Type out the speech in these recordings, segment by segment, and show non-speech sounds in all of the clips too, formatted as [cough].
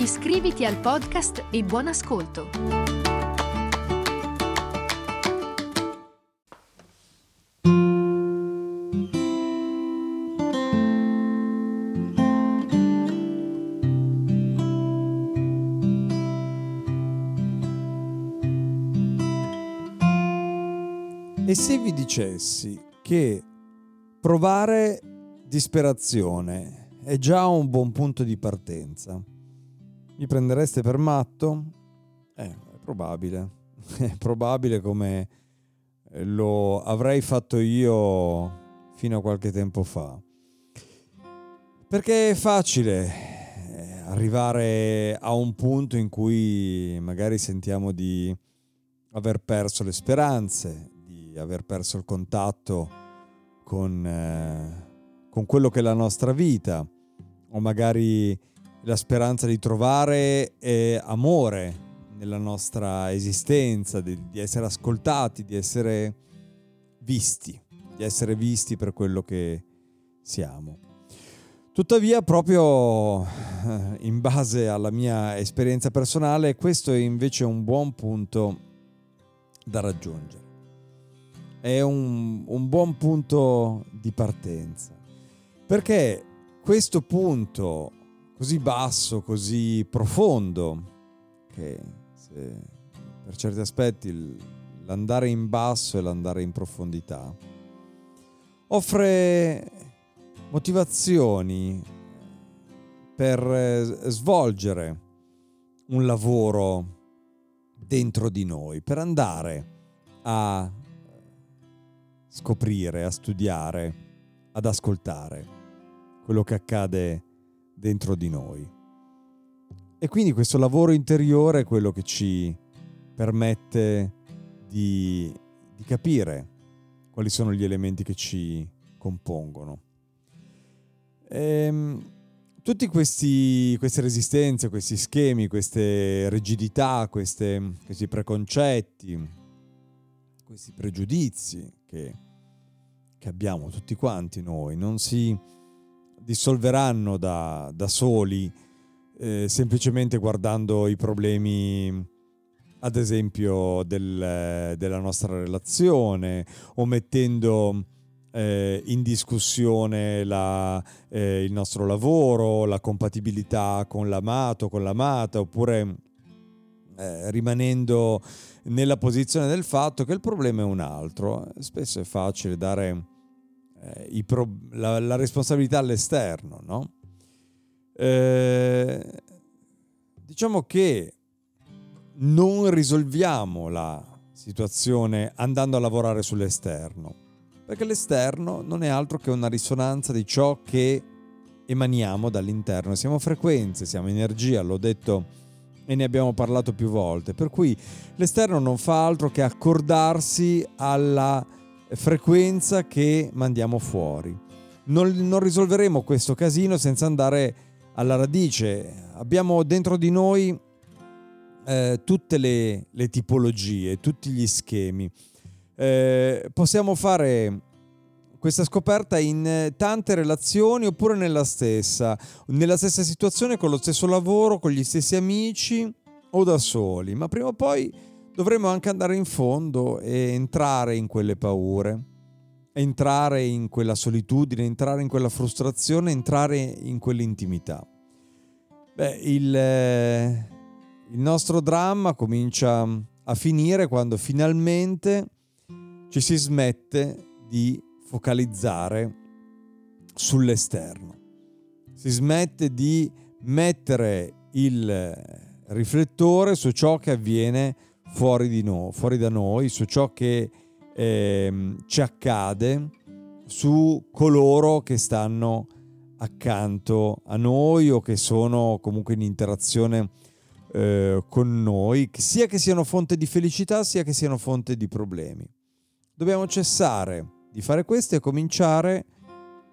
Iscriviti al podcast e buon ascolto. E se vi dicessi che provare disperazione è già un buon punto di partenza, mi prendereste per matto? Eh, è probabile. [laughs] È probabile come lo avrei fatto io fino a qualche tempo fa. Perché è facile eh, arrivare a un punto in cui magari sentiamo di aver perso le speranze, di aver perso il contatto con, eh, con quello che è la nostra vita, o magari la speranza di trovare eh, amore nella nostra esistenza, di, di, essere ascoltati, di essere visti, di essere visti per quello che siamo. Tuttavia, proprio eh, in base alla mia esperienza personale, questo è invece un buon punto da raggiungere. È un, un buon punto di partenza. Perché questo punto così basso, così profondo, che per certi aspetti l'andare in basso e l'andare in profondità, offre motivazioni per eh, svolgere un lavoro dentro di noi, per andare a scoprire, a studiare, ad ascoltare quello che accade dentro di noi. E quindi questo lavoro interiore è quello che ci permette di, di capire quali sono gli elementi che ci compongono. Ehm, tutte queste resistenze, questi schemi, queste rigidità, queste, questi preconcetti, questi pregiudizi che, che abbiamo tutti quanti noi, non si dissolveranno da, da soli eh, semplicemente guardando i problemi ad esempio del, della nostra relazione o mettendo eh, in discussione la, eh, il nostro lavoro, la compatibilità con l'amato, con l'amata, oppure eh, rimanendo nella posizione del fatto che il problema è un altro. Spesso è facile dare eh, pro- la, la, responsabilità all'esterno, no? Eh, diciamo che non risolviamo la situazione andando a lavorare sull'esterno, perché l'esterno non è altro che una risonanza di ciò che emaniamo dall'interno. Siamo frequenze, siamo energia, l'ho detto e ne abbiamo parlato più volte, per cui l'esterno non fa altro che accordarsi alla frequenza che mandiamo fuori. Non, non risolveremo questo casino senza andare alla radice. Abbiamo dentro di noi eh, tutte le, le, tipologie, tutti gli schemi. Eh, possiamo fare questa scoperta in tante relazioni oppure nella stessa, nella stessa situazione, con lo stesso lavoro, con gli stessi amici o da soli, ma prima o poi dovremmo anche andare in fondo e entrare in quelle paure, entrare in quella solitudine, entrare in quella frustrazione, entrare in quell'intimità. Beh, il, eh, il nostro dramma comincia a finire quando finalmente ci si smette di focalizzare sull'esterno. Si smette di mettere il riflettore su ciò che avviene fuori, di no, fuori da noi, su ciò che eh, ci accade, su coloro che stanno accanto a noi o che sono comunque in interazione eh, con noi, sia che siano fonte di felicità, sia che siano fonte di problemi. Dobbiamo cessare di fare questo e cominciare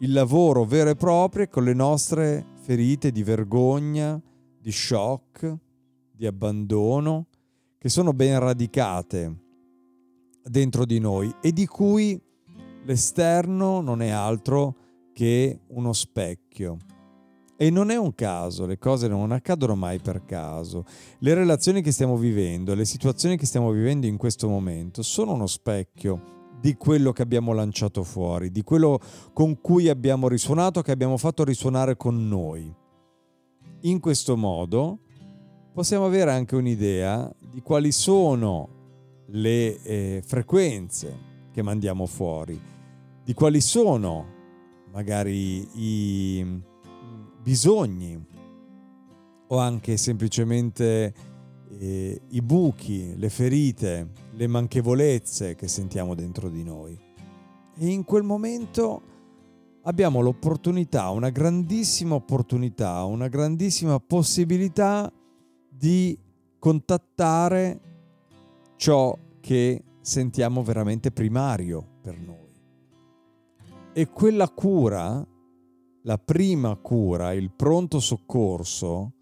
il lavoro vero e proprio con le nostre ferite di vergogna, di shock, di abbandono, che sono ben radicate dentro di noi e di cui l'esterno non è altro che uno specchio. E non è un caso, le cose non accadono mai per caso. Le relazioni che stiamo vivendo, le situazioni che stiamo vivendo in questo momento sono uno specchio di quello che abbiamo lanciato fuori, di quello con cui abbiamo risuonato, che abbiamo fatto risuonare con noi. In questo modo possiamo avere anche un'idea di quali sono le eh, frequenze che mandiamo fuori, di quali sono magari i mm, bisogni o anche semplicemente eh, i buchi, le ferite, le manchevolezze che sentiamo dentro di noi. E in quel momento abbiamo l'opportunità, una grandissima opportunità, una grandissima possibilità di contattare ciò che sentiamo veramente primario per noi. E quella cura, la prima cura, il pronto soccorso,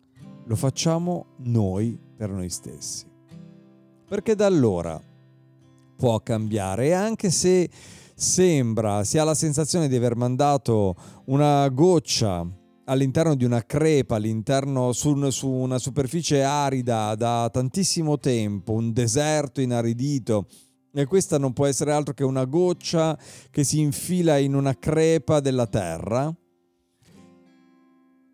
lo facciamo noi per noi stessi. Perché da allora può cambiare e anche se sembra, si ha la sensazione di aver mandato una goccia all'interno di una crepa, all'interno su, su, una superficie arida da tantissimo tempo, un deserto inaridito, e questa non può essere altro che una goccia che si infila in una crepa della terra.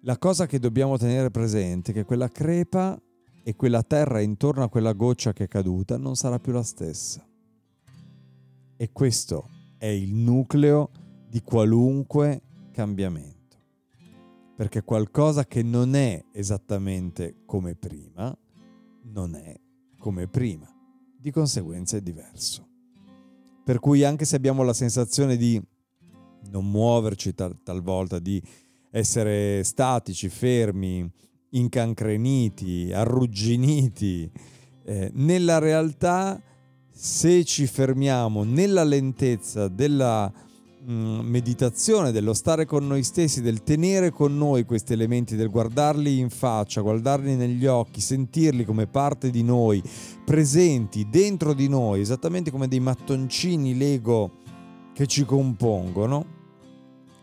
La cosa che dobbiamo tenere presente è che quella crepa e quella terra intorno a quella goccia che è caduta non sarà più la stessa. E questo è il nucleo di qualunque cambiamento. Perché qualcosa che non è esattamente come prima, non è come prima. Di conseguenza è diverso. Per cui anche se abbiamo la sensazione di non muoverci tal- talvolta, di essere statici, fermi, incancreniti, arrugginiti. Eh, nella realtà, se ci fermiamo nella lentezza della meditazione, dello stare con noi stessi, del tenere con noi questi elementi, del guardarli in faccia, guardarli negli occhi, sentirli come parte di noi, presenti dentro di noi, esattamente come dei mattoncini Lego che ci compongono,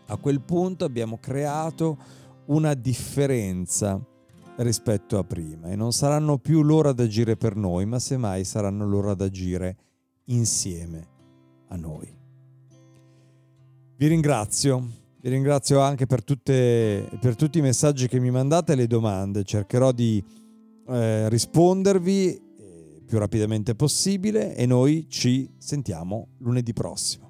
a quel punto abbiamo creato una differenza rispetto a prima e non saranno più loro ad agire per noi, ma semmai saranno loro ad agire insieme a noi. Vi ringrazio, vi ringrazio anche per, tutte, per tutti i messaggi che mi mandate e le domande, cercherò di eh, rispondervi eh, più rapidamente possibile e noi ci sentiamo lunedì prossimo.